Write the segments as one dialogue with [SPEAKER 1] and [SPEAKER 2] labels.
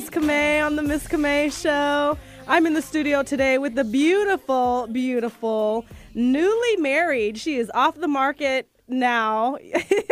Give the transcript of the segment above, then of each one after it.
[SPEAKER 1] Miss Camay on the Miss Camay Show. I'm in the studio today with the beautiful, beautiful, newly married. She is off the market now.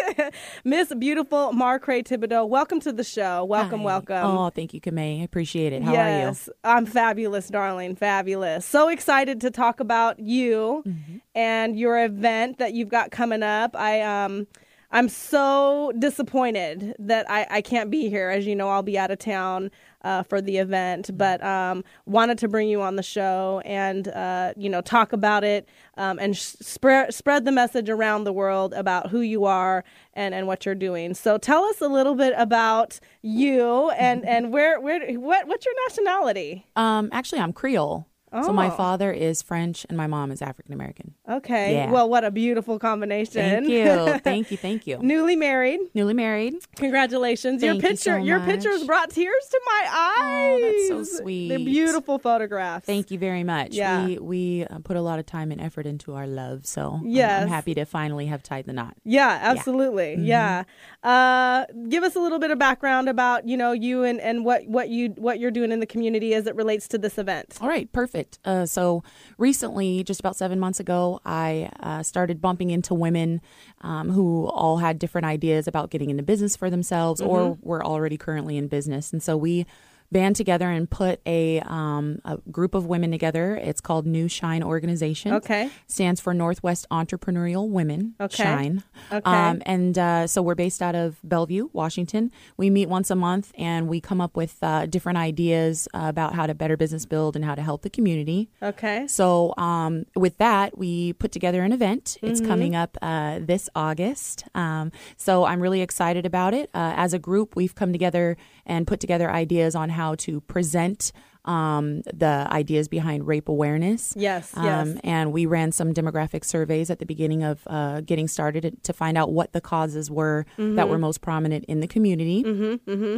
[SPEAKER 1] Miss Beautiful Maurcrei Thibodeaux. Welcome to the show. Welcome,
[SPEAKER 2] Hi.
[SPEAKER 1] welcome.
[SPEAKER 2] Oh, thank you, Camay. I appreciate it. How
[SPEAKER 1] yes, are you? I'm fabulous, darling. Fabulous. So excited to talk about you
[SPEAKER 2] Mm-hmm.
[SPEAKER 1] and your event that you've got coming up. I um I'm so disappointed that I, I can't be here. As you know, I'll be out of town uh, for the event,
[SPEAKER 2] Mm-hmm.
[SPEAKER 1] but um, wanted to bring you on the show and uh, you know talk about it um, and sh- spread spread the message around the world about who you are and, and what you're doing. So tell us a little bit about you and, and where where what what's your nationality?
[SPEAKER 2] Um, actually, I'm Creole. So my
[SPEAKER 1] Oh.
[SPEAKER 2] father is French and my mom is African American.
[SPEAKER 1] Okay.
[SPEAKER 2] Yeah.
[SPEAKER 1] Well, what a beautiful combination.
[SPEAKER 2] Thank you, thank you, thank you.
[SPEAKER 1] Newly married.
[SPEAKER 2] Newly married.
[SPEAKER 1] Congratulations. your
[SPEAKER 2] Thank you
[SPEAKER 1] picture
[SPEAKER 2] so
[SPEAKER 1] your pictures brought tears to my eyes.
[SPEAKER 2] Oh, that's so
[SPEAKER 1] They're
[SPEAKER 2] sweet.
[SPEAKER 1] beautiful photographs.
[SPEAKER 2] Thank you very much.
[SPEAKER 1] Yeah.
[SPEAKER 2] We we uh, put a lot of time and effort into our love, so
[SPEAKER 1] Yes.
[SPEAKER 2] I'm happy to finally have tied the knot.
[SPEAKER 1] Yeah, absolutely.
[SPEAKER 2] Mm-hmm.
[SPEAKER 1] Yeah. Uh, give us a little bit of background about, you know, you and, and what, what you what you're doing in the community as it relates to this event.
[SPEAKER 2] All right, perfect. Uh, so recently, just about seven months ago, I uh, started bumping into women um, who all had different ideas about getting into business for themselves or were already currently in business. And so we band together and put a, um, a group of women together. It's called NEWShine Organization.
[SPEAKER 1] Okay.
[SPEAKER 2] Stands for Northwest Entrepreneurial Women.
[SPEAKER 1] Okay.
[SPEAKER 2] Shine.
[SPEAKER 1] Okay.
[SPEAKER 2] Um, and uh, so we're based out of Bellevue, Washington. We meet once a month and we come up with uh, different ideas about how to better business build and how to help the community.
[SPEAKER 1] Okay.
[SPEAKER 2] So, um, with that, we put together an event. It's
[SPEAKER 1] Mm-hmm.
[SPEAKER 2] coming up uh, this August. Um, so, I'm really excited about it. Uh, as a group, we've come together and put together ideas on how to present um, the ideas behind rape awareness.
[SPEAKER 1] Yes,
[SPEAKER 2] Um,
[SPEAKER 1] yes.
[SPEAKER 2] And we ran some demographic surveys at the beginning of uh, getting started to find out what the causes were
[SPEAKER 1] Mm-hmm.
[SPEAKER 2] that were most prominent in the community.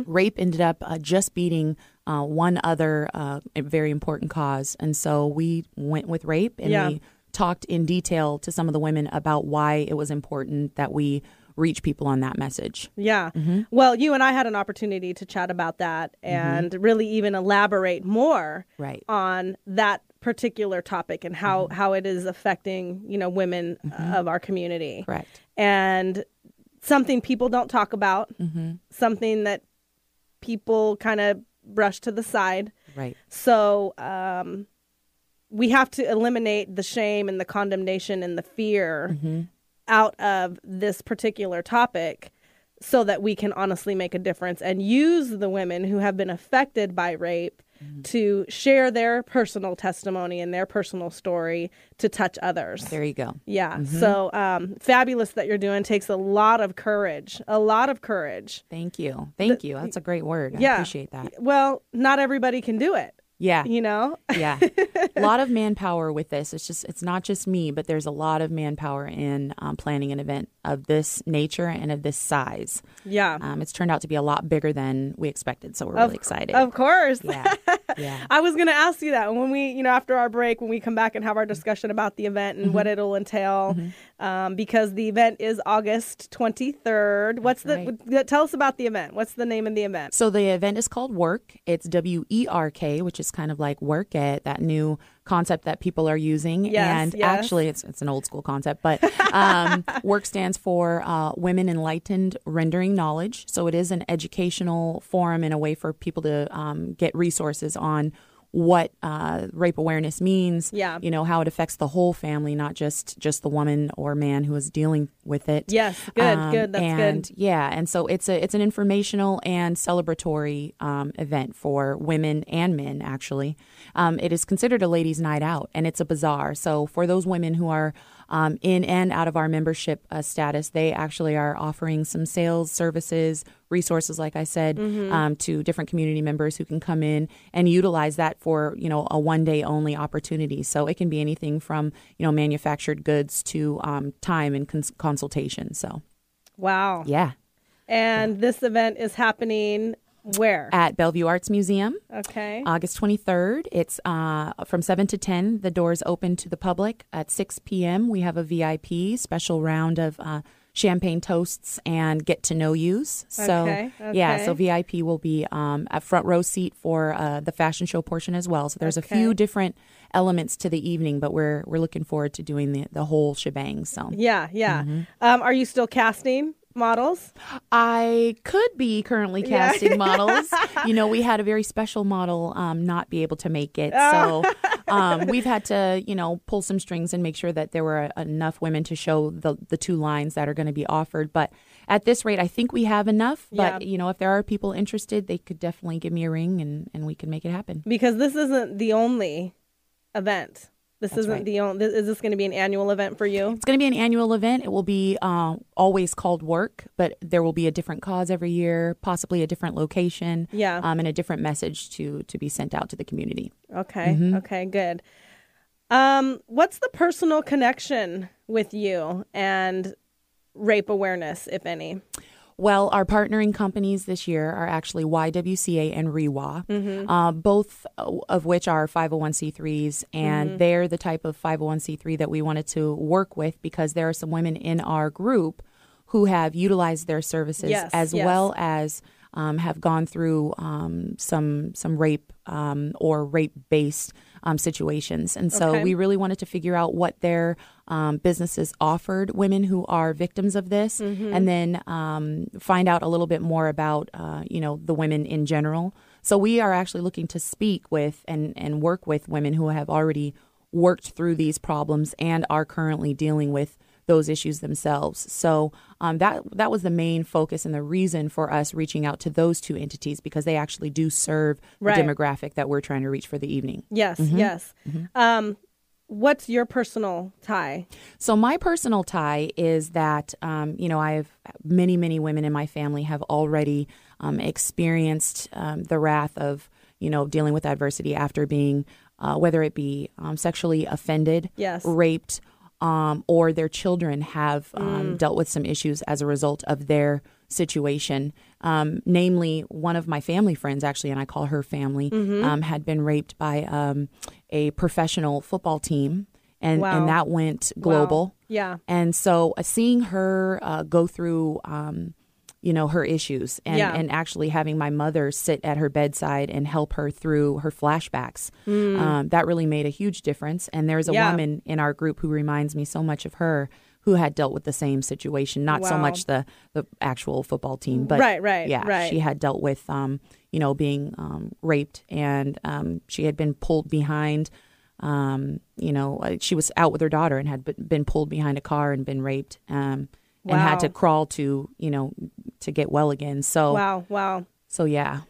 [SPEAKER 2] Rape ended up uh, just beating uh, one other uh, very important cause. And so we went with rape and
[SPEAKER 1] Yeah.
[SPEAKER 2] we talked in detail to some of the women about why it was important that we reach people on that message.
[SPEAKER 1] Yeah.
[SPEAKER 2] Mm-hmm.
[SPEAKER 1] Well, you and I had an opportunity to chat about that and really even elaborate more
[SPEAKER 2] Right.
[SPEAKER 1] on that particular topic and how,
[SPEAKER 2] Mm-hmm.
[SPEAKER 1] how it is affecting, you know, women of our community.
[SPEAKER 2] Correct.
[SPEAKER 1] And something people don't talk about,
[SPEAKER 2] Mm-hmm.
[SPEAKER 1] something that people kind of brush to the side.
[SPEAKER 2] Right.
[SPEAKER 1] So um, we have to eliminate the shame and the condemnation and the fear
[SPEAKER 2] Mm-hmm.
[SPEAKER 1] Out of this particular topic so that we can honestly make a difference and use the women who have been affected by rape
[SPEAKER 2] Mm-hmm.
[SPEAKER 1] to share their personal testimony and their personal story to touch others.
[SPEAKER 2] There you go.
[SPEAKER 1] Yeah.
[SPEAKER 2] Mm-hmm.
[SPEAKER 1] So um, fabulous that you're doing takes a lot of courage, a lot of courage.
[SPEAKER 2] Thank you. Thank you. That's a great word. I appreciate that.
[SPEAKER 1] Well, not everybody can do it,
[SPEAKER 2] Yeah.
[SPEAKER 1] you know?
[SPEAKER 2] Yeah. a lot of manpower with this. It's just, it's not just me, but there's a lot of manpower in um, planning an event of this nature and of this size.
[SPEAKER 1] Yeah.
[SPEAKER 2] Um, it's turned out to be a lot bigger than we expected. So we're
[SPEAKER 1] Of-
[SPEAKER 2] really excited.
[SPEAKER 1] Of course.
[SPEAKER 2] yeah. Yeah.
[SPEAKER 1] I was going to ask you that when we, you know, after our break, when we come back and have our discussion about the event and
[SPEAKER 2] Mm-hmm.
[SPEAKER 1] what it'll entail, um, because the event is August 23rd. What's the,
[SPEAKER 2] right.
[SPEAKER 1] tell us about the event. What's the name of the event?
[SPEAKER 2] So the event is called Work. It's W E R K, which is kind of like work at that new concept that people are using.
[SPEAKER 1] Yes,
[SPEAKER 2] and
[SPEAKER 1] yes.
[SPEAKER 2] actually, it's it's an old school concept, but um, Work stands for uh, Women Enlightened Rendering Knowledge. So it is an educational forum in a way for people to um, get resources on what uh, rape awareness means.
[SPEAKER 1] Yeah.
[SPEAKER 2] you know how it affects the whole family, not just just the woman or man who is dealing with it.
[SPEAKER 1] Yes. Good.
[SPEAKER 2] Um,
[SPEAKER 1] good. That's good.
[SPEAKER 2] and
[SPEAKER 1] good.
[SPEAKER 2] yeah, and so it's a it's an informational and celebratory um, event for women and men. Actually, um, it is considered a ladies' night out, and it's a bazaar. So for those women who are um, in and out of our membership uh, status, they actually are offering some sales services, resources, like I said,
[SPEAKER 1] Mm-hmm.
[SPEAKER 2] um, to different community members who can come in and utilize that for you know a one day only opportunity. So it can be anything from you know manufactured goods to um, time and cons- consultation. So
[SPEAKER 1] Wow.
[SPEAKER 2] yeah,
[SPEAKER 1] And this event is happening where?
[SPEAKER 2] at Bellevue Arts Museum.
[SPEAKER 1] Okay.
[SPEAKER 2] August 23rd. It's uh, from 7 to 10. The doors open to the public. At 6 p.m., we have a VIP special round of uh, champagne toasts and get to know yous. So
[SPEAKER 1] Okay,
[SPEAKER 2] yeah, so. VIP will be um, a front row seat for uh, the fashion show portion as well. So there's a few different elements to the evening, but we're we're looking forward to doing the the whole shebang. So
[SPEAKER 1] Yeah, yeah.
[SPEAKER 2] Mm-hmm.
[SPEAKER 1] Um, are you still casting models?
[SPEAKER 2] I could be currently
[SPEAKER 1] Yeah.
[SPEAKER 2] casting models. You know, we had a very special model um, not be able to make it.
[SPEAKER 1] Oh.
[SPEAKER 2] So um, we've had to, you know, pull some strings and make sure that there were enough women to show the, the two lines that are going to be offered. But at this rate, I think we have enough. But,
[SPEAKER 1] Yeah.
[SPEAKER 2] you know, if there are people interested, they could definitely give me a ring and, and we can make it happen.
[SPEAKER 1] Because this isn't the only event. This isn't
[SPEAKER 2] right.
[SPEAKER 1] the only. Is this going to be an annual event for you?
[SPEAKER 2] It's going to be an annual event. It will be uh, always called work, but there will be a different cause every year, possibly a different location,
[SPEAKER 1] Yeah.
[SPEAKER 2] um, and a different message to to be sent out to the community.
[SPEAKER 1] Okay.
[SPEAKER 2] Mm-hmm.
[SPEAKER 1] Okay. Good. Um, what's the personal connection with you and rape awareness, if any?
[SPEAKER 2] Well, our partnering companies this year are actually YWCA and REWA, uh, both of which are 501c3s, and they're the type of 501c3 that we wanted to work with because there are some women in our group who have utilized their services
[SPEAKER 1] Yes,
[SPEAKER 2] as
[SPEAKER 1] yes.
[SPEAKER 2] well as um, have gone through um, some some rape um, or rape based um, situations, and so
[SPEAKER 1] Okay.
[SPEAKER 2] we really wanted to figure out what their um, businesses offered women who are victims of this, and then um, find out a little bit more about uh, you know the women in general. So we are actually looking to speak with and and work with women who have already worked through these problems and are currently dealing with those issues themselves. So um, that that was the main focus and the reason for us reaching out to those two entities because they actually do serve
[SPEAKER 1] Right.
[SPEAKER 2] the demographic that we're trying to reach for the evening.
[SPEAKER 1] Yes.
[SPEAKER 2] Mm-hmm.
[SPEAKER 1] Yes. Um, what's your personal tie?
[SPEAKER 2] So my personal tie is that um, you know I have many many women in my family have already um, experienced um, the wrath of you know dealing with adversity after being uh, whether it be um, sexually offended,
[SPEAKER 1] Yes.
[SPEAKER 2] raped, um, or their children have um, dealt with some issues as a result of their situation. Um, namely, one of my family friends, actually, and I call her family, um, had been raped by um, a professional football team, and,
[SPEAKER 1] Wow.
[SPEAKER 2] and that went global.
[SPEAKER 1] Yeah.
[SPEAKER 2] And so, uh, seeing her uh, go through, um, you know, her issues, and,
[SPEAKER 1] Yeah.
[SPEAKER 2] and actually having my mother sit at her bedside and help her through her flashbacks, um, that really made a huge difference. And there's a.
[SPEAKER 1] Yeah.
[SPEAKER 2] woman in our group who reminds me so much of her, who had dealt with the same situation. Not so much the the actual football team, but
[SPEAKER 1] Right, right,
[SPEAKER 2] yeah,
[SPEAKER 1] right.
[SPEAKER 2] she had dealt with, um, you know, being um, raped, and um, she had been pulled behind um, you know, uh, she was out with her daughter and had been pulled behind a car and been raped, um, and had to crawl to, you know, to get well again. So,
[SPEAKER 1] Wow. Wow.
[SPEAKER 2] so yeah,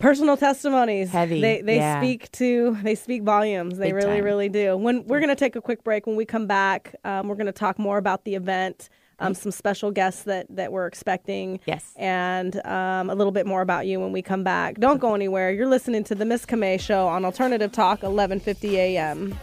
[SPEAKER 1] Personal testimonies.
[SPEAKER 2] Heavy,
[SPEAKER 1] They they
[SPEAKER 2] yeah.
[SPEAKER 1] speak to they speak volumes. They
[SPEAKER 2] Big
[SPEAKER 1] really
[SPEAKER 2] time.
[SPEAKER 1] really do. When we're gonna take a quick break. When we come back, um, we're gonna talk more about the event. Um, some special guests that that we're expecting.
[SPEAKER 2] Yes.
[SPEAKER 1] And um, a little bit more about you when we come back. Don't go anywhere. You're listening to the Miss Camay Show on Alternative Talk, 11:50 a.m.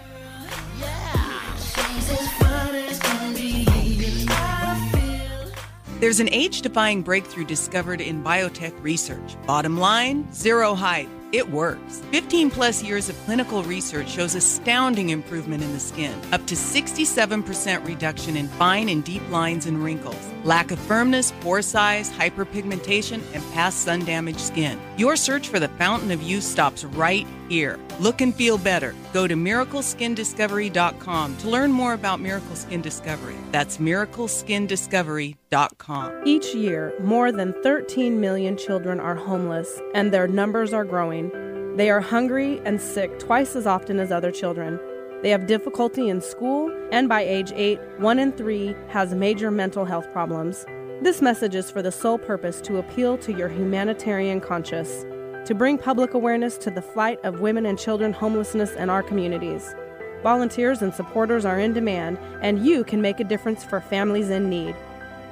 [SPEAKER 3] There's an age defying breakthrough discovered in biotech research. Bottom line zero hype. It works. 15 plus years of clinical research shows astounding improvement in the skin, up to 67% reduction in fine and deep lines and wrinkles, lack of firmness, pore size, hyperpigmentation, and past sun damaged skin. Your search for the fountain of youth stops right here. Look and feel better. Go to miracleskindiscovery.com to learn more about Miracle Skin Discovery. That's miracleskindiscovery.com.
[SPEAKER 1] Each year, more than 13 million children are homeless, and their numbers are growing. They are hungry and sick twice as often as other children. They have difficulty in school, and by age 8, 1 in 3 has major mental health problems. This message is for the sole purpose to appeal to your humanitarian conscience, to bring public awareness to the plight of women and children homelessness in our communities. Volunteers and supporters are in demand, and you can make a difference for families in need.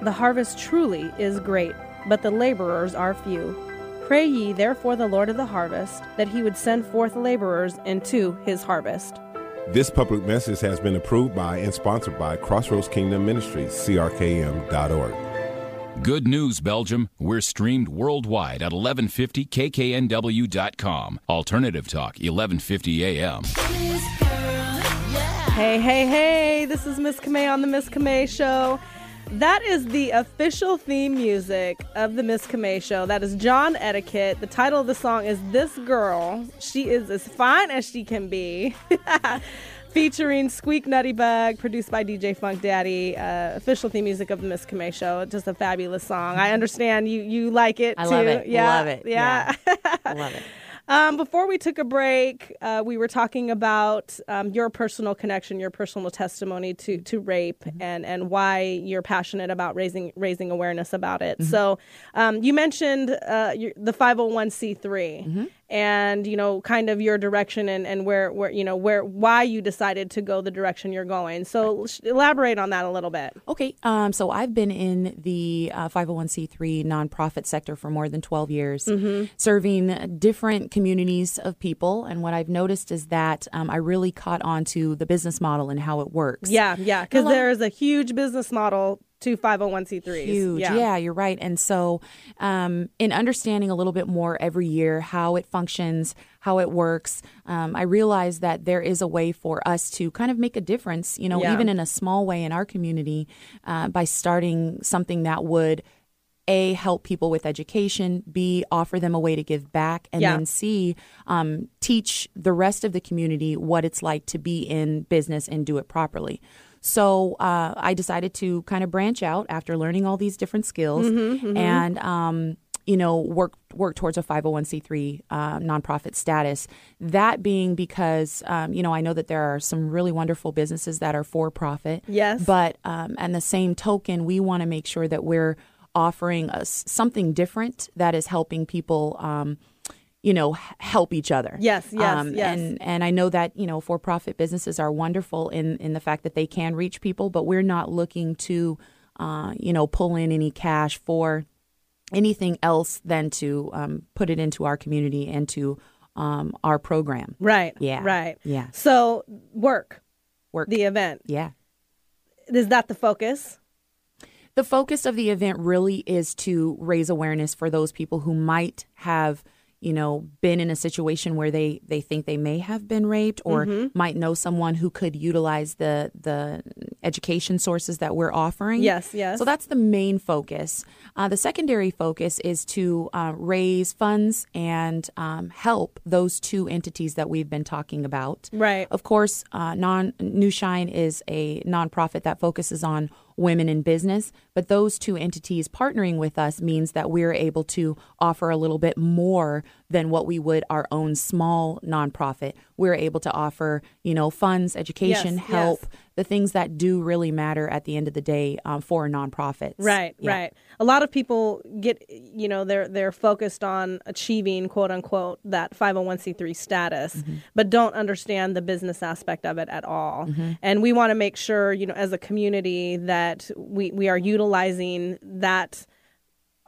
[SPEAKER 1] The harvest truly is great, but the laborers are few. Pray ye therefore the Lord of the harvest, that he would send forth laborers into his harvest.
[SPEAKER 4] This public message has been approved by and sponsored by Crossroads Kingdom Ministries, crkm.org.
[SPEAKER 5] Good news, Belgium. We're streamed worldwide at 1150kknw.com. Alternative Talk, 1150 AM.
[SPEAKER 1] Hey, hey, hey, this is Miss Camay on the Miss Camay Show. That is the official theme music of the Miss Camay Show. That is John Etiquette. The title of the song is This Girl. She is as fine as she can be. Featuring Squeak Nutty Bug, produced by DJ Funk Daddy, uh, official theme music of the Miss Camay Show. Just a fabulous song. I understand you you like it
[SPEAKER 2] I
[SPEAKER 1] too.
[SPEAKER 2] love it.
[SPEAKER 1] Yeah,
[SPEAKER 2] Love it.
[SPEAKER 1] Yeah.
[SPEAKER 2] I love it.
[SPEAKER 1] Um, before we took a break, uh, we were talking about um, your personal connection, your personal testimony to to rape, and and why you're passionate about raising raising awareness about it. So, um, you mentioned uh, your, the 501c3, and you know, kind of your direction and and where where you know where why you decided to go the direction you're going. So, elaborate on that a little bit.
[SPEAKER 2] Okay, um, so I've been in the uh, 501c3 nonprofit sector for more than 12 years,
[SPEAKER 1] Mm-hmm.
[SPEAKER 2] serving different communities of people. And what I've noticed is that um, I really caught on to the business model and how it works.
[SPEAKER 1] Yeah, yeah, because there is a huge business model to 501c3s.
[SPEAKER 2] Huge. Yeah. you're right. And so, um, in understanding a little bit more every year how it functions, how it works, um, I realized that there is a way for us to kind of make a difference, you know,
[SPEAKER 1] Yeah.
[SPEAKER 2] even in a small way in our community uh, by starting something that would. A, help people with education, B, offer them a way to give back, and
[SPEAKER 1] Yeah.
[SPEAKER 2] then C, um, teach the rest of the community what it's like to be in business and do it properly. So uh, I decided to kind of branch out after learning all these different skills and, um, you know, work work towards a 501c3 uh, nonprofit status. That being because, um, you know, I know that there are some really wonderful businesses that are for profit.
[SPEAKER 1] Yes.
[SPEAKER 2] But um, and the same token, we want to make sure that we're offering us something different that is helping people. Um, you know, help each other.
[SPEAKER 1] Yes, yes,
[SPEAKER 2] um,
[SPEAKER 1] yes.
[SPEAKER 2] And and I know that you know for-profit businesses are wonderful in in the fact that they can reach people, but we're not looking to, uh, you know, pull in any cash for anything else than to um, put it into our community and to um, our program.
[SPEAKER 1] Right.
[SPEAKER 2] Yeah.
[SPEAKER 1] Right.
[SPEAKER 2] Yeah.
[SPEAKER 1] So work,
[SPEAKER 2] Work.
[SPEAKER 1] the event.
[SPEAKER 2] yeah.
[SPEAKER 1] Is that the focus?
[SPEAKER 2] The focus of the event really is to raise awareness for those people who might have, you know, been in a situation where they they think they may have been raped or
[SPEAKER 1] Mm-hmm.
[SPEAKER 2] might know someone who could utilize the the education sources that we're offering.
[SPEAKER 1] Yes, yes.
[SPEAKER 2] So that's the main focus. Uh, the secondary focus is to uh, raise funds and um, help those two entities that we've been talking about.
[SPEAKER 1] Right.
[SPEAKER 2] Of course, uh, non NEWShine is a nonprofit that focuses on women in business, but those two entities partnering with us means that we're able to offer a little bit more than what we would our own small nonprofit. We're able to offer, you know, funds, education,
[SPEAKER 1] Yes,
[SPEAKER 2] help,
[SPEAKER 1] yes.
[SPEAKER 2] the things that do really matter at the end of the day um, for nonprofits.
[SPEAKER 1] Right,
[SPEAKER 2] Yeah.
[SPEAKER 1] right. A lot of people get, you know, they're they're focused on achieving quote unquote that 501c3 status,
[SPEAKER 2] Mm-hmm.
[SPEAKER 1] but don't understand the business aspect of it at all.
[SPEAKER 2] Mm-hmm.
[SPEAKER 1] And we want to make sure, you know, as a community that we we are utilizing that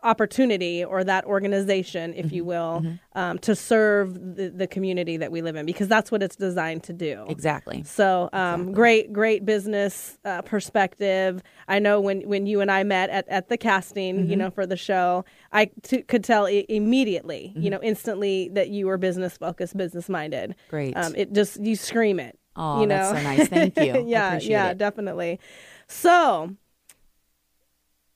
[SPEAKER 1] opportunity or that organization, if
[SPEAKER 2] Mm-hmm.
[SPEAKER 1] you will, um, to serve the, the community that we live in, because that's what it's designed to do.
[SPEAKER 2] Exactly.
[SPEAKER 1] So um, great, great business uh, perspective. I know when, when you and I met at, at the casting, you know, for the show, I t- could tell I- immediately, you know, instantly that you were business focused, business minded.
[SPEAKER 2] Great.
[SPEAKER 1] Um, it just you scream it.
[SPEAKER 2] Oh,
[SPEAKER 1] you know?
[SPEAKER 2] that's so nice. Thank you. I
[SPEAKER 1] yeah, yeah,
[SPEAKER 2] it.
[SPEAKER 1] definitely. So,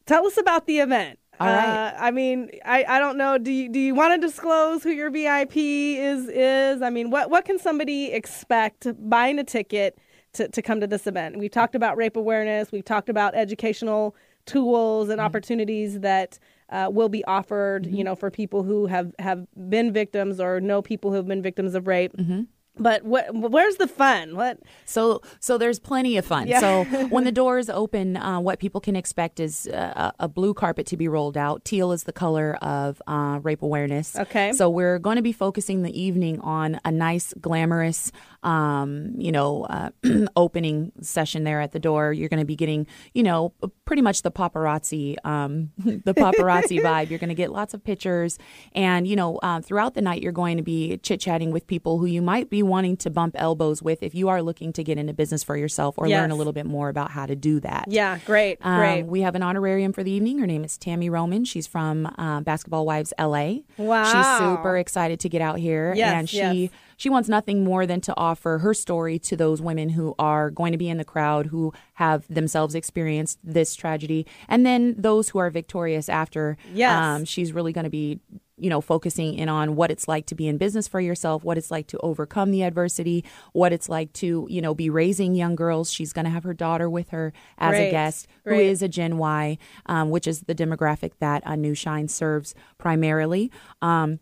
[SPEAKER 1] tell us about the event.
[SPEAKER 2] All right.
[SPEAKER 1] Uh, I mean, I, I don't know. Do you do you want to disclose who your VIP is? Is I mean, what what can somebody expect buying a ticket to, to come to this event? We've talked about rape awareness. We've talked about educational tools
[SPEAKER 2] Mm-hmm.
[SPEAKER 1] and opportunities that uh, will be offered. You know, for people who have have been victims or know people who have been victims of rape.
[SPEAKER 2] Mm-hmm.
[SPEAKER 1] But wh- where's the fun? What?
[SPEAKER 2] So, so there's plenty of fun.
[SPEAKER 1] Yeah.
[SPEAKER 2] So when the doors open, uh, what people can expect is uh, a a blue carpet to be rolled out. Teal is the color of uh, rape awareness.
[SPEAKER 1] Okay.
[SPEAKER 2] So we're going to be focusing the evening on a nice, glamorous, um, you know, uh, opening session there at the door. You're going to be getting, you know, pretty much the paparazzi, um, the paparazzi vibe. You're going to get lots of pictures, and you know, uh, throughout the night, you're going to be chit chatting with people who you might be wanting to bump elbows with if you are looking to get into business for yourself or
[SPEAKER 1] Yes.
[SPEAKER 2] learn a little bit more about how to do that.
[SPEAKER 1] Yeah, great,
[SPEAKER 2] Um,
[SPEAKER 1] great.
[SPEAKER 2] We have an honorarium for the evening. Her name is Tami Roman. She's from uh, Basketball Wives LA.
[SPEAKER 1] Wow.
[SPEAKER 2] She's super excited to get out here.
[SPEAKER 1] Yes,
[SPEAKER 2] and she
[SPEAKER 1] yes.
[SPEAKER 2] she wants nothing more than to offer her story to those women who are going to be in the crowd who have themselves experienced this tragedy and then those who are victorious after.
[SPEAKER 1] Yes.
[SPEAKER 2] Um, she's really going to be you know focusing in on what it's like to be in business for yourself what it's like to overcome the adversity what it's like to you know be raising young girls she's going to have her daughter with her as a guest who is a Gen Y, um, which is the demographic that uh, NEWShine serves primarily. Um,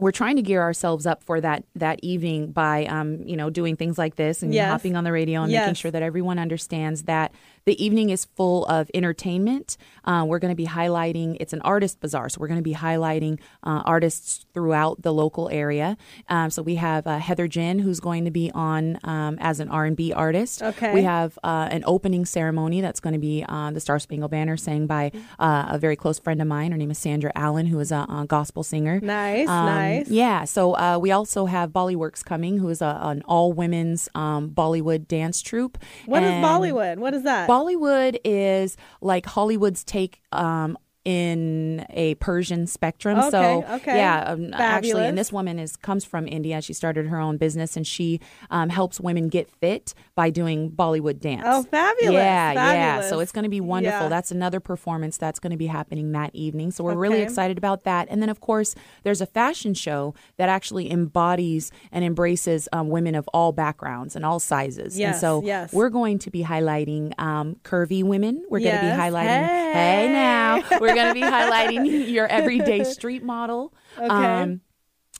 [SPEAKER 2] we're trying to gear ourselves up for that that evening by um, you know doing things like this and
[SPEAKER 1] Yes.
[SPEAKER 2] hopping on the radio and making sure that everyone understands that the evening is full of entertainment. Uh, we're going to be highlighting. It's an artist bazaar, so we're going to be highlighting uh, artists throughout the local area. Um, so we have uh, Heather Jen, who's going to be on um, as an R and B artist.
[SPEAKER 1] Okay.
[SPEAKER 2] We have uh, an opening ceremony that's going to be uh, the Star Spangled Banner, sang by uh, a very close friend of mine. Her name is Sandra Allen, who is a, a gospel singer.
[SPEAKER 1] Nice,
[SPEAKER 2] Um,
[SPEAKER 1] nice.
[SPEAKER 2] Yeah. So uh, we also have Bollyworks coming, who is a, an all women's um, Bollywood dance troupe.
[SPEAKER 1] What is Bollywood? What is that?
[SPEAKER 2] Bollywood is like Hollywood's take. Um, in a Persian spectrum,
[SPEAKER 1] Okay,
[SPEAKER 2] so
[SPEAKER 1] okay.
[SPEAKER 2] yeah, um, actually, and this woman is comes from India. She started her own business, and she um, helps women get fit by doing Bollywood dance.
[SPEAKER 1] Oh, fabulous,
[SPEAKER 2] Yeah, yeah. So it's going to be wonderful.
[SPEAKER 1] Yeah.
[SPEAKER 2] That's another performance that's going to be happening that evening. So we're really excited about that. And then, of course, there's a fashion show that actually embodies and embraces um, women of all backgrounds and all sizes. and
[SPEAKER 1] Yes,
[SPEAKER 2] so
[SPEAKER 1] yes.
[SPEAKER 2] we're going to be highlighting um, curvy women. We're going to be
[SPEAKER 1] Yes.
[SPEAKER 2] highlighting.
[SPEAKER 1] Hey.
[SPEAKER 2] now, we're going to be highlighting your everyday street model.
[SPEAKER 1] Okay.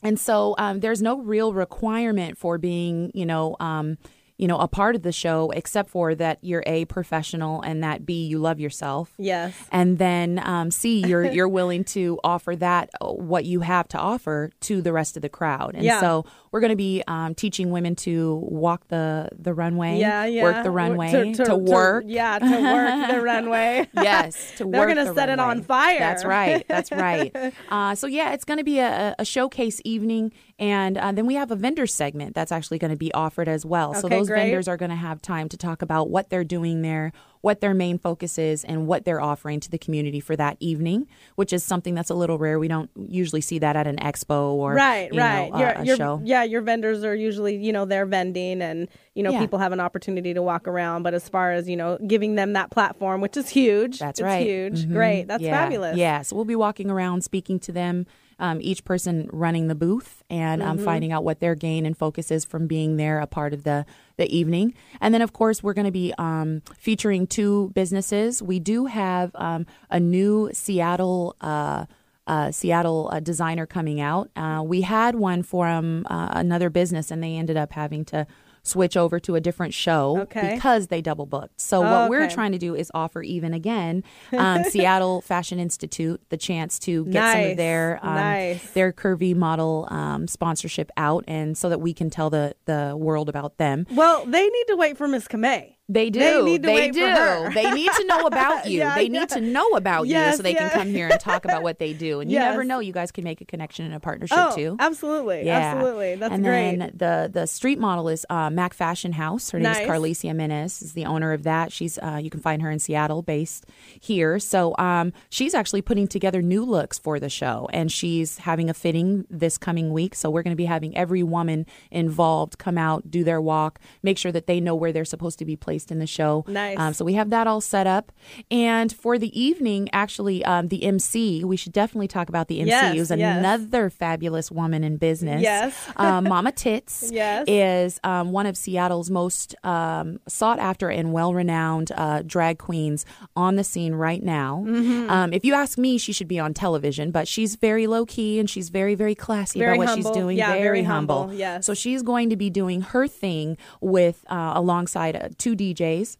[SPEAKER 2] and so um, there's no real requirement for being, you know, um, you know, a part of the show, except for that you're a professional and that b you love yourself.
[SPEAKER 1] Yes.
[SPEAKER 2] And then um, C, you're you're willing to offer that uh, what you have to offer to the rest of the crowd. And
[SPEAKER 1] Yeah.
[SPEAKER 2] so we're going to be um, teaching women to walk the the runway,
[SPEAKER 1] Yeah, yeah.
[SPEAKER 2] work the runway, to, work.
[SPEAKER 1] yeah, to work the runway.
[SPEAKER 2] Yes, to
[SPEAKER 1] They're gonna
[SPEAKER 2] the
[SPEAKER 1] set it on fire.
[SPEAKER 2] That's right. That's right. uh, so yeah, it's going to be a, a showcase evening, and uh, then we have a vendor segment that's actually going to be offered as well. so those
[SPEAKER 1] great.
[SPEAKER 2] vendors are going to have time to talk about what they're doing there, what their main focus is, and what they're offering to the community for that evening, which is something that's a little rare. We don't usually see that at an expo or
[SPEAKER 1] right,
[SPEAKER 2] you
[SPEAKER 1] right.
[SPEAKER 2] know, a-
[SPEAKER 1] your,
[SPEAKER 2] a
[SPEAKER 1] your,
[SPEAKER 2] show.
[SPEAKER 1] Yeah, your vendors are usually, you know, they're vending and, you know,
[SPEAKER 2] Yeah.
[SPEAKER 1] people have an opportunity to walk around. But as far as, you know, giving them that platform, which is huge.
[SPEAKER 2] That's
[SPEAKER 1] it's
[SPEAKER 2] right.
[SPEAKER 1] huge.
[SPEAKER 2] Mhm.
[SPEAKER 1] Great. That's
[SPEAKER 2] yeah.
[SPEAKER 1] fabulous.
[SPEAKER 2] Yeah. So we'll be walking around speaking to them, um, each person running the booth and um,
[SPEAKER 1] Mm-hmm.
[SPEAKER 2] finding out what their gain and focus is from being there a part of the, the evening. And then, of course, we're going to be um, featuring two businesses. We do have um, a new Seattle. Uh, uh, Seattle uh, designer coming out. Uh, we had one from uh, another business, and they ended up having to switch over to a different show
[SPEAKER 1] Okay.
[SPEAKER 2] because they double booked. So what we're trying to do is offer even again um, Seattle Fashion Institute the chance to get some of their um,
[SPEAKER 1] nice.
[SPEAKER 2] their curvy model um, sponsorship out, and so that we can tell the the world about them.
[SPEAKER 1] Well, they need to wait for Miss Camay.
[SPEAKER 2] They do.
[SPEAKER 1] They need to wait
[SPEAKER 2] do. they need to know about you.
[SPEAKER 1] Yeah,
[SPEAKER 2] they need
[SPEAKER 1] yeah.
[SPEAKER 2] to know about you so they
[SPEAKER 1] yeah.
[SPEAKER 2] can come here and talk about what they do. And you never know, you guys can make a connection and a partnership
[SPEAKER 1] Oh,
[SPEAKER 2] too.
[SPEAKER 1] absolutely. Absolutely. That's
[SPEAKER 2] and
[SPEAKER 1] great.
[SPEAKER 2] then the the street model is uh, Mac Fashion House. Her name
[SPEAKER 1] Nice.
[SPEAKER 2] is Carlicia Menes. Is the owner of that. She's uh, you can find her in Seattle, based here. So um, she's actually putting together new looks for the show, and she's having a fitting this coming week. So we're going to be having every woman involved come out, do their walk, make sure that they know where they're supposed to be placed in the show.
[SPEAKER 1] Nice.
[SPEAKER 2] Um, so we have that all set up, and for the evening, actually, um, the MC. We should definitely talk about the MC.
[SPEAKER 1] Yes,
[SPEAKER 2] who's
[SPEAKER 1] yes.
[SPEAKER 2] another fabulous woman in business.
[SPEAKER 1] Yes.
[SPEAKER 2] um, Mama Tits
[SPEAKER 1] Yes.
[SPEAKER 2] is um, one of Seattle's most um, sought after and well renowned uh, drag queens on the scene right now.
[SPEAKER 1] Mm-hmm.
[SPEAKER 2] Um, if you ask me, she should be on television, but she's very low key and she's very, very classy
[SPEAKER 1] Very
[SPEAKER 2] about what
[SPEAKER 1] humble.
[SPEAKER 2] she's doing.
[SPEAKER 1] Yeah,
[SPEAKER 2] very,
[SPEAKER 1] very
[SPEAKER 2] humble.
[SPEAKER 1] humble. Yes.
[SPEAKER 2] So she's going to be doing her thing with uh, alongside uh, two DJs.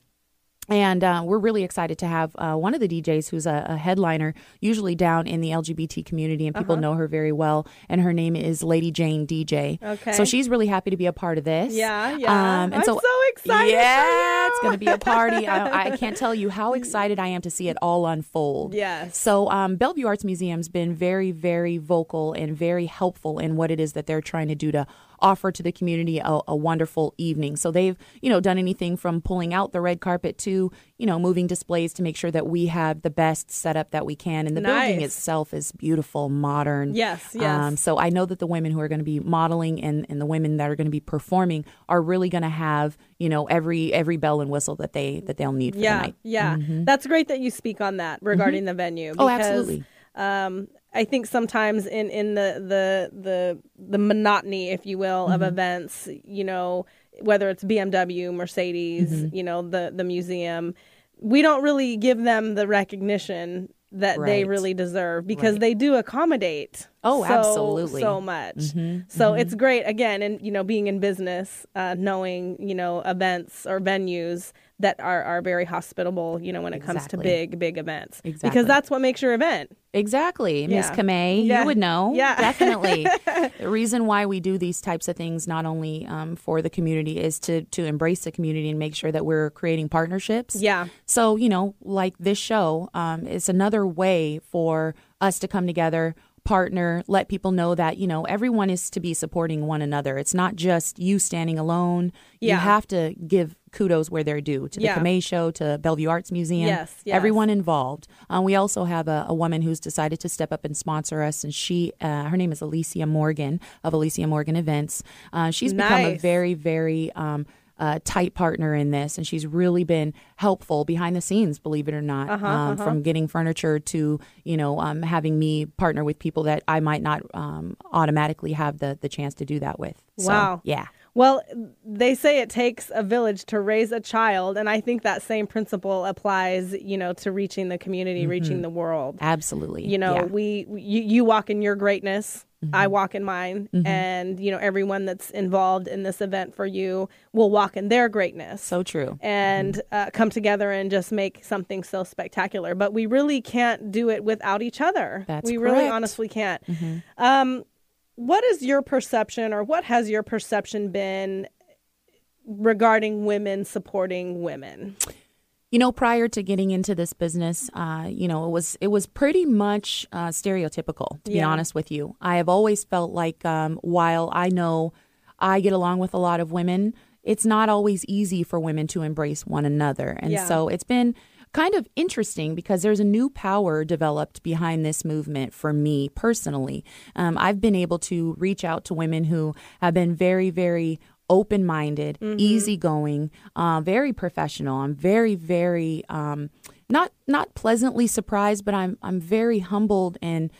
[SPEAKER 2] And uh, we're really excited to have uh, one of the DJs who's a, a headliner, usually down in the LGBT community, and
[SPEAKER 1] Uh-huh.
[SPEAKER 2] people know her very well. And her name is Lady Jane DJ.
[SPEAKER 1] Okay.
[SPEAKER 2] So she's really happy to be a part of this.
[SPEAKER 1] Yeah, yeah.
[SPEAKER 2] Um, and
[SPEAKER 1] I'm
[SPEAKER 2] so,
[SPEAKER 1] so excited
[SPEAKER 2] Yeah, it's going to be a party. I, I can't tell you how excited I am to see it all unfold.
[SPEAKER 1] Yes.
[SPEAKER 2] So um, Bellevue Arts Museum's been very, very vocal and very helpful in what it is that they're trying to do to offer to the community a, a wonderful evening. So they've, you know, done anything from pulling out the red carpet to, you know, moving displays to make sure that we have the best setup that we can. And the building itself is beautiful, modern.
[SPEAKER 1] Yes, yes.
[SPEAKER 2] Um, so I know that the women who are going to be modeling and, and the women that are going to be performing are really going to have, you know, every every bell and whistle that they that they'll need for the
[SPEAKER 1] yeah,
[SPEAKER 2] night.
[SPEAKER 1] yeah. That's great that you speak on that regarding the venue.
[SPEAKER 2] Oh, absolutely.
[SPEAKER 1] Um, I think sometimes in in the the the the monotony, if you will,
[SPEAKER 2] Mm-hmm.
[SPEAKER 1] of events, you know, whether it's BMW, Mercedes,
[SPEAKER 2] Mm-hmm.
[SPEAKER 1] you know, the the museum, we don't really give them the recognition that they really deserve because
[SPEAKER 2] Right.
[SPEAKER 1] they do accommodate
[SPEAKER 2] Oh,
[SPEAKER 1] so,
[SPEAKER 2] absolutely.
[SPEAKER 1] so much
[SPEAKER 2] Mm-hmm.
[SPEAKER 1] so it's great again and you know being in business uh, knowing you know events or venues that are, are very hospitable you know when it comes to big big events
[SPEAKER 2] Exactly.
[SPEAKER 1] because that's what makes your event
[SPEAKER 2] Exactly, Miss
[SPEAKER 1] Yeah.
[SPEAKER 2] Camay.
[SPEAKER 1] Yeah.
[SPEAKER 2] You would know.
[SPEAKER 1] Yeah.
[SPEAKER 2] definitely. the reason why we do these types of things, not only um, for the community, is to to embrace the community and make sure that we're creating partnerships.
[SPEAKER 1] Yeah.
[SPEAKER 2] So you know, like this show, um, it's another way for us to come together. Partner, let people know that you know everyone is to be supporting one another. It's not just you standing alone. You have to give kudos where they're due to the
[SPEAKER 1] Yeah.
[SPEAKER 2] Camay Show, to Bellevue Arts Museum.
[SPEAKER 1] Yes, yes.
[SPEAKER 2] everyone involved. Uh, we also have a, a woman who's decided to step up and sponsor us, and she, uh, her name is Alicia Morgan of Alicia Morgan Events. Uh, she's become a very, very um, uh, tight partner in this, and she's really been helpful behind the scenes, believe it or not,
[SPEAKER 1] Uh-huh,
[SPEAKER 2] um, from getting furniture to you know um, having me partner with people that I might not um, automatically have the the chance to do that with. So,
[SPEAKER 1] Wow.
[SPEAKER 2] yeah.
[SPEAKER 1] well they say it takes a village to raise a child and i think that same principle applies you know to reaching the community reaching the world
[SPEAKER 2] Absolutely.
[SPEAKER 1] you know
[SPEAKER 2] Yeah.
[SPEAKER 1] we you, you walk in your greatness i walk in mine and you know everyone that's involved in this event for you will walk in their greatness
[SPEAKER 2] so true.
[SPEAKER 1] and uh, come together and just make something so spectacular. But we really can't do it without each other.
[SPEAKER 2] That's
[SPEAKER 1] we really honestly can't. Um, what is your perception or what has your perception been regarding women supporting women
[SPEAKER 2] You know, prior to getting into this business, uh, you know, it was it was pretty much uh, stereotypical. To be honest with you, I have always felt like um, while I know I get along with a lot of women, it's not always easy for women to embrace one another, and
[SPEAKER 1] Yeah.
[SPEAKER 2] so it's been kind of interesting because there's a new power developed behind this movement for me personally. Um, I've been able to reach out to women who have been very, very open minded, easygoing, uh, very professional. I'm very, very um, not not pleasantly surprised, but I'm I'm very humbled and.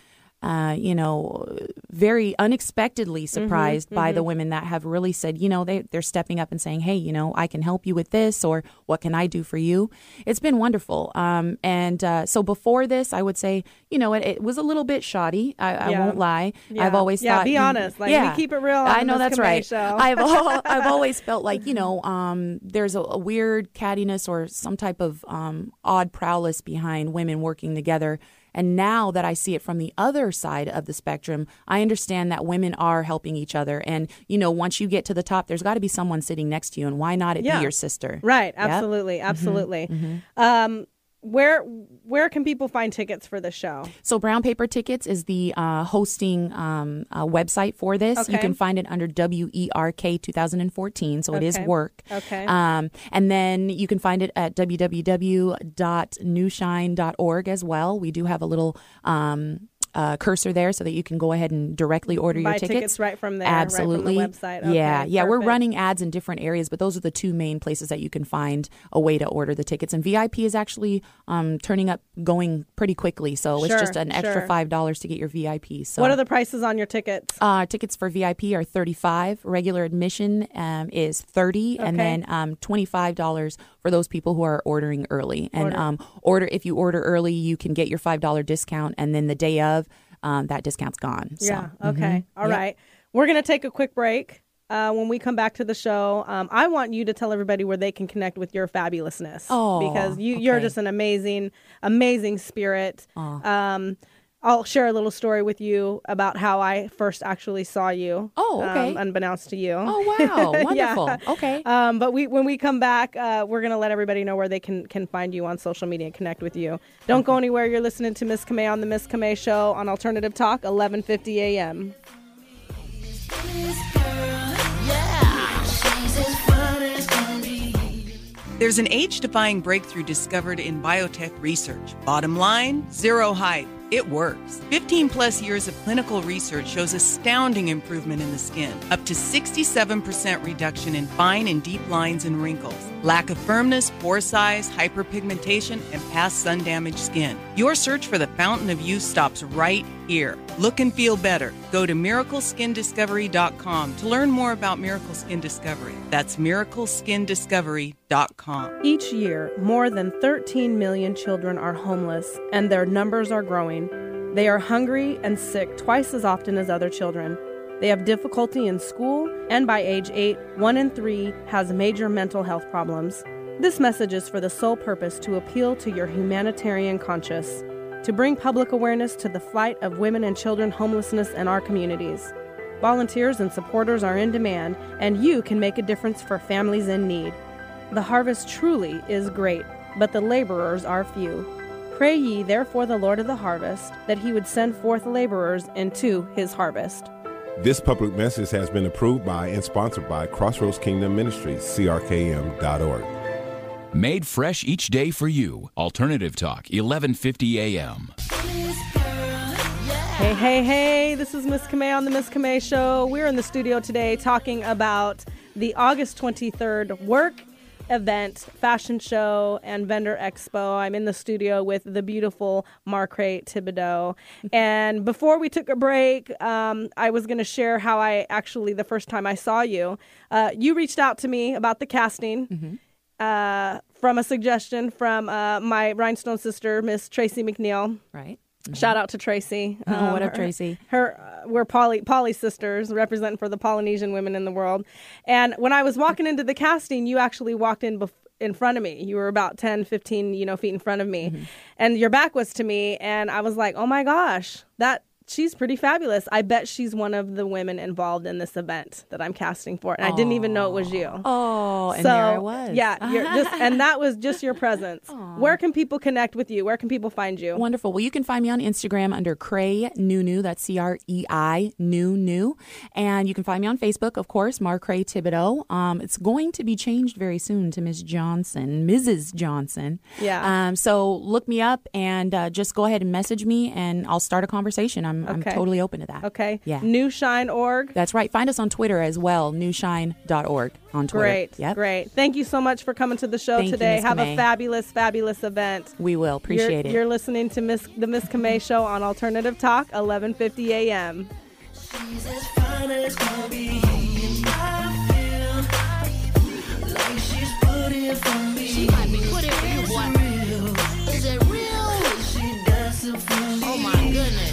[SPEAKER 2] Uh, you know, very unexpectedly surprised by the women that have really said, you know, they, they're stepping up and saying, hey, you know, I can help you with this, or what can I do for you? It's been wonderful. Um, and uh, so before this, I would say, you know, it, it was a little bit shoddy. I, I won't lie.
[SPEAKER 1] Yeah.
[SPEAKER 2] I've always
[SPEAKER 1] Yeah,
[SPEAKER 2] thought,
[SPEAKER 1] be honest. Like, we keep it real
[SPEAKER 2] I know that's right. I've al- I've always felt like you know um, there's a, a weird cattiness or some type of um, odd prowess behind women working together. And now that I see it from the other side of the spectrum, I understand that women are helping each other. And you know, once you get to the top, there's got to be someone sitting next to you, and why not it
[SPEAKER 1] Yeah.
[SPEAKER 2] be your sister?
[SPEAKER 1] right
[SPEAKER 2] Yep. Mm-hmm.
[SPEAKER 1] absolutely absolutely um, where where can people find tickets for the show
[SPEAKER 2] So Brown Paper Tickets is the uh, hosting um, uh, website for this. You can find it under WERK 2014, so it is
[SPEAKER 1] Okay.
[SPEAKER 2] work.
[SPEAKER 1] Okay.
[SPEAKER 2] Um, and then you can find it at www.newshine.org as well. We do have a little um, uh, cursor there so that you can go ahead and directly order your tickets.
[SPEAKER 1] tickets right from there, right from the
[SPEAKER 2] Absolutely.
[SPEAKER 1] website. Okay,
[SPEAKER 2] yeah, yeah. We're running ads in different areas, but those are the two main places that you can find a way to order the tickets. And VIP is actually um, turning up, going pretty quickly. So it's just an extra
[SPEAKER 1] sure.
[SPEAKER 2] five dollars to get your VIP. So
[SPEAKER 1] what are the prices on your tickets
[SPEAKER 2] uh, tickets for VIP are thirty five. Regular admission um, is thirty, and then um, twenty five dollars for those people who are ordering early. And
[SPEAKER 1] Order.
[SPEAKER 2] um, order if you order early, you can get your five dollar discount, and then the day of, um, that discount's gone. So,
[SPEAKER 1] yeah okay All right.
[SPEAKER 2] Yep.
[SPEAKER 1] we're gonna take a quick break uh, when we come back to the show, um, I want you to tell everybody where they can connect with your fabulousness.
[SPEAKER 2] Oh,
[SPEAKER 1] because you, you're just an amazing, amazing spirit. Um, I'll share a little story with you about how I first actually saw you.
[SPEAKER 2] Oh, okay.
[SPEAKER 1] Um, unbeknownst to you.
[SPEAKER 2] Oh, wow. Wonderful. yeah. Okay.
[SPEAKER 1] Um, but we, when we come back, uh, we're going to let everybody know where they can, can find you on social media and connect with you. Don't okay. go anywhere. You're listening to Miss Camay on The Miss Camay Show on Alternative Talk, 1150 a.m.
[SPEAKER 3] There's an age defying breakthrough discovered in biotech research. Bottom line zero hype it works. 15 plus years of clinical research shows astounding improvement in the skin, up to 67% reduction in fine and deep lines and wrinkles, lack of firmness, pore size, hyperpigmentation, and past sun damaged skin. Your search for the fountain of youth stops right here. Look and feel better. Go to miracleskindiscovery.com to learn more about Miracle Skin Discovery. That's miracleskindiscovery.com.
[SPEAKER 1] Each year, more than 13 million children are homeless, and their numbers are growing. They are hungry and sick twice as often as other children. They have difficulty in school, and by age 8, 1 in 3 has major mental health problems. This message is for the sole purpose to appeal to your humanitarian conscience, to bring public awareness to the fight of women and children homelessness in our communities. Volunteers and supporters are in demand, and you can make a difference for families in need. The harvest truly is great, but the laborers are few. Pray ye therefore the Lord of the harvest, that he would send forth laborers into his harvest.
[SPEAKER 4] This public message has been approved by and sponsored by Crossroads Kingdom Ministries, crkm.org.
[SPEAKER 5] Made fresh each day for you. Alternative Talk, 1150 a.m.
[SPEAKER 1] Hey, hey, hey, this is Miss Camay on the Miss Camay Show. We're in the studio today talking about the August 23rd work event, fashion show, and vendor expo. I'm in the studio with the beautiful Maurcrei Thibodeaux. and before we took a break, um, I was going to share how I actually, the first time I saw you, uh, you reached out to me about the casting.
[SPEAKER 2] Mm-hmm.
[SPEAKER 1] Uh, from a suggestion from uh, my rhinestone sister, Miss Tracy McNeil.
[SPEAKER 2] Right.
[SPEAKER 1] Shout out to Tracy.
[SPEAKER 2] Oh, what
[SPEAKER 1] Um,
[SPEAKER 2] up,
[SPEAKER 1] her-
[SPEAKER 2] Tracy?
[SPEAKER 1] Her, uh, we're Polly poly sisters, representing for the Polynesian women in the world. And when I was walking into the casting, you actually walked in bef- in front of me. You were about 10, 15, you know, feet in front of me,
[SPEAKER 2] Mm-hmm.
[SPEAKER 1] and your back was to me. And I was like, oh my gosh, that she's pretty fabulous. I bet she's one of the women involved in this event that I'm casting for. And I didn't even know it was you.
[SPEAKER 2] Oh, and there I was.
[SPEAKER 1] yeah, you're just, and that was just your presence. Where can people connect with you? Where can people find you?
[SPEAKER 2] Wonderful. Well, you can find me on Instagram under Crei Nunu. That's C R E I. And you can find me on Facebook, of course, Maurcrei Thibodeaux. Um, it's going to be changed very soon to Miss Johnson, Mrs. Johnson.
[SPEAKER 1] Yeah.
[SPEAKER 2] Um, so look me up and uh, just go ahead and message me, and I'll start a conversation. I'm, I'm
[SPEAKER 1] Okay.
[SPEAKER 2] totally open to that.
[SPEAKER 1] Okay.
[SPEAKER 2] Yeah.
[SPEAKER 1] Newshine.org.
[SPEAKER 2] That's right. Find us on Twitter as well, newshine.org on Twitter.
[SPEAKER 1] Great.
[SPEAKER 2] Yep.
[SPEAKER 1] Great. Thank you so much for coming to the show
[SPEAKER 2] Thank you,
[SPEAKER 1] today.
[SPEAKER 2] Miss
[SPEAKER 1] Have a fabulous, fabulous event.
[SPEAKER 2] We will. Appreciate
[SPEAKER 1] you're,
[SPEAKER 2] it.
[SPEAKER 1] You're listening to Miss the Miss Camay Show on Alternative Talk, 11:50 a.m.
[SPEAKER 6] She's as fine as can be. I feel like she's put for me.
[SPEAKER 7] She might be put for you, boy. Is it real?
[SPEAKER 6] She does it for me.
[SPEAKER 7] Oh my goodness.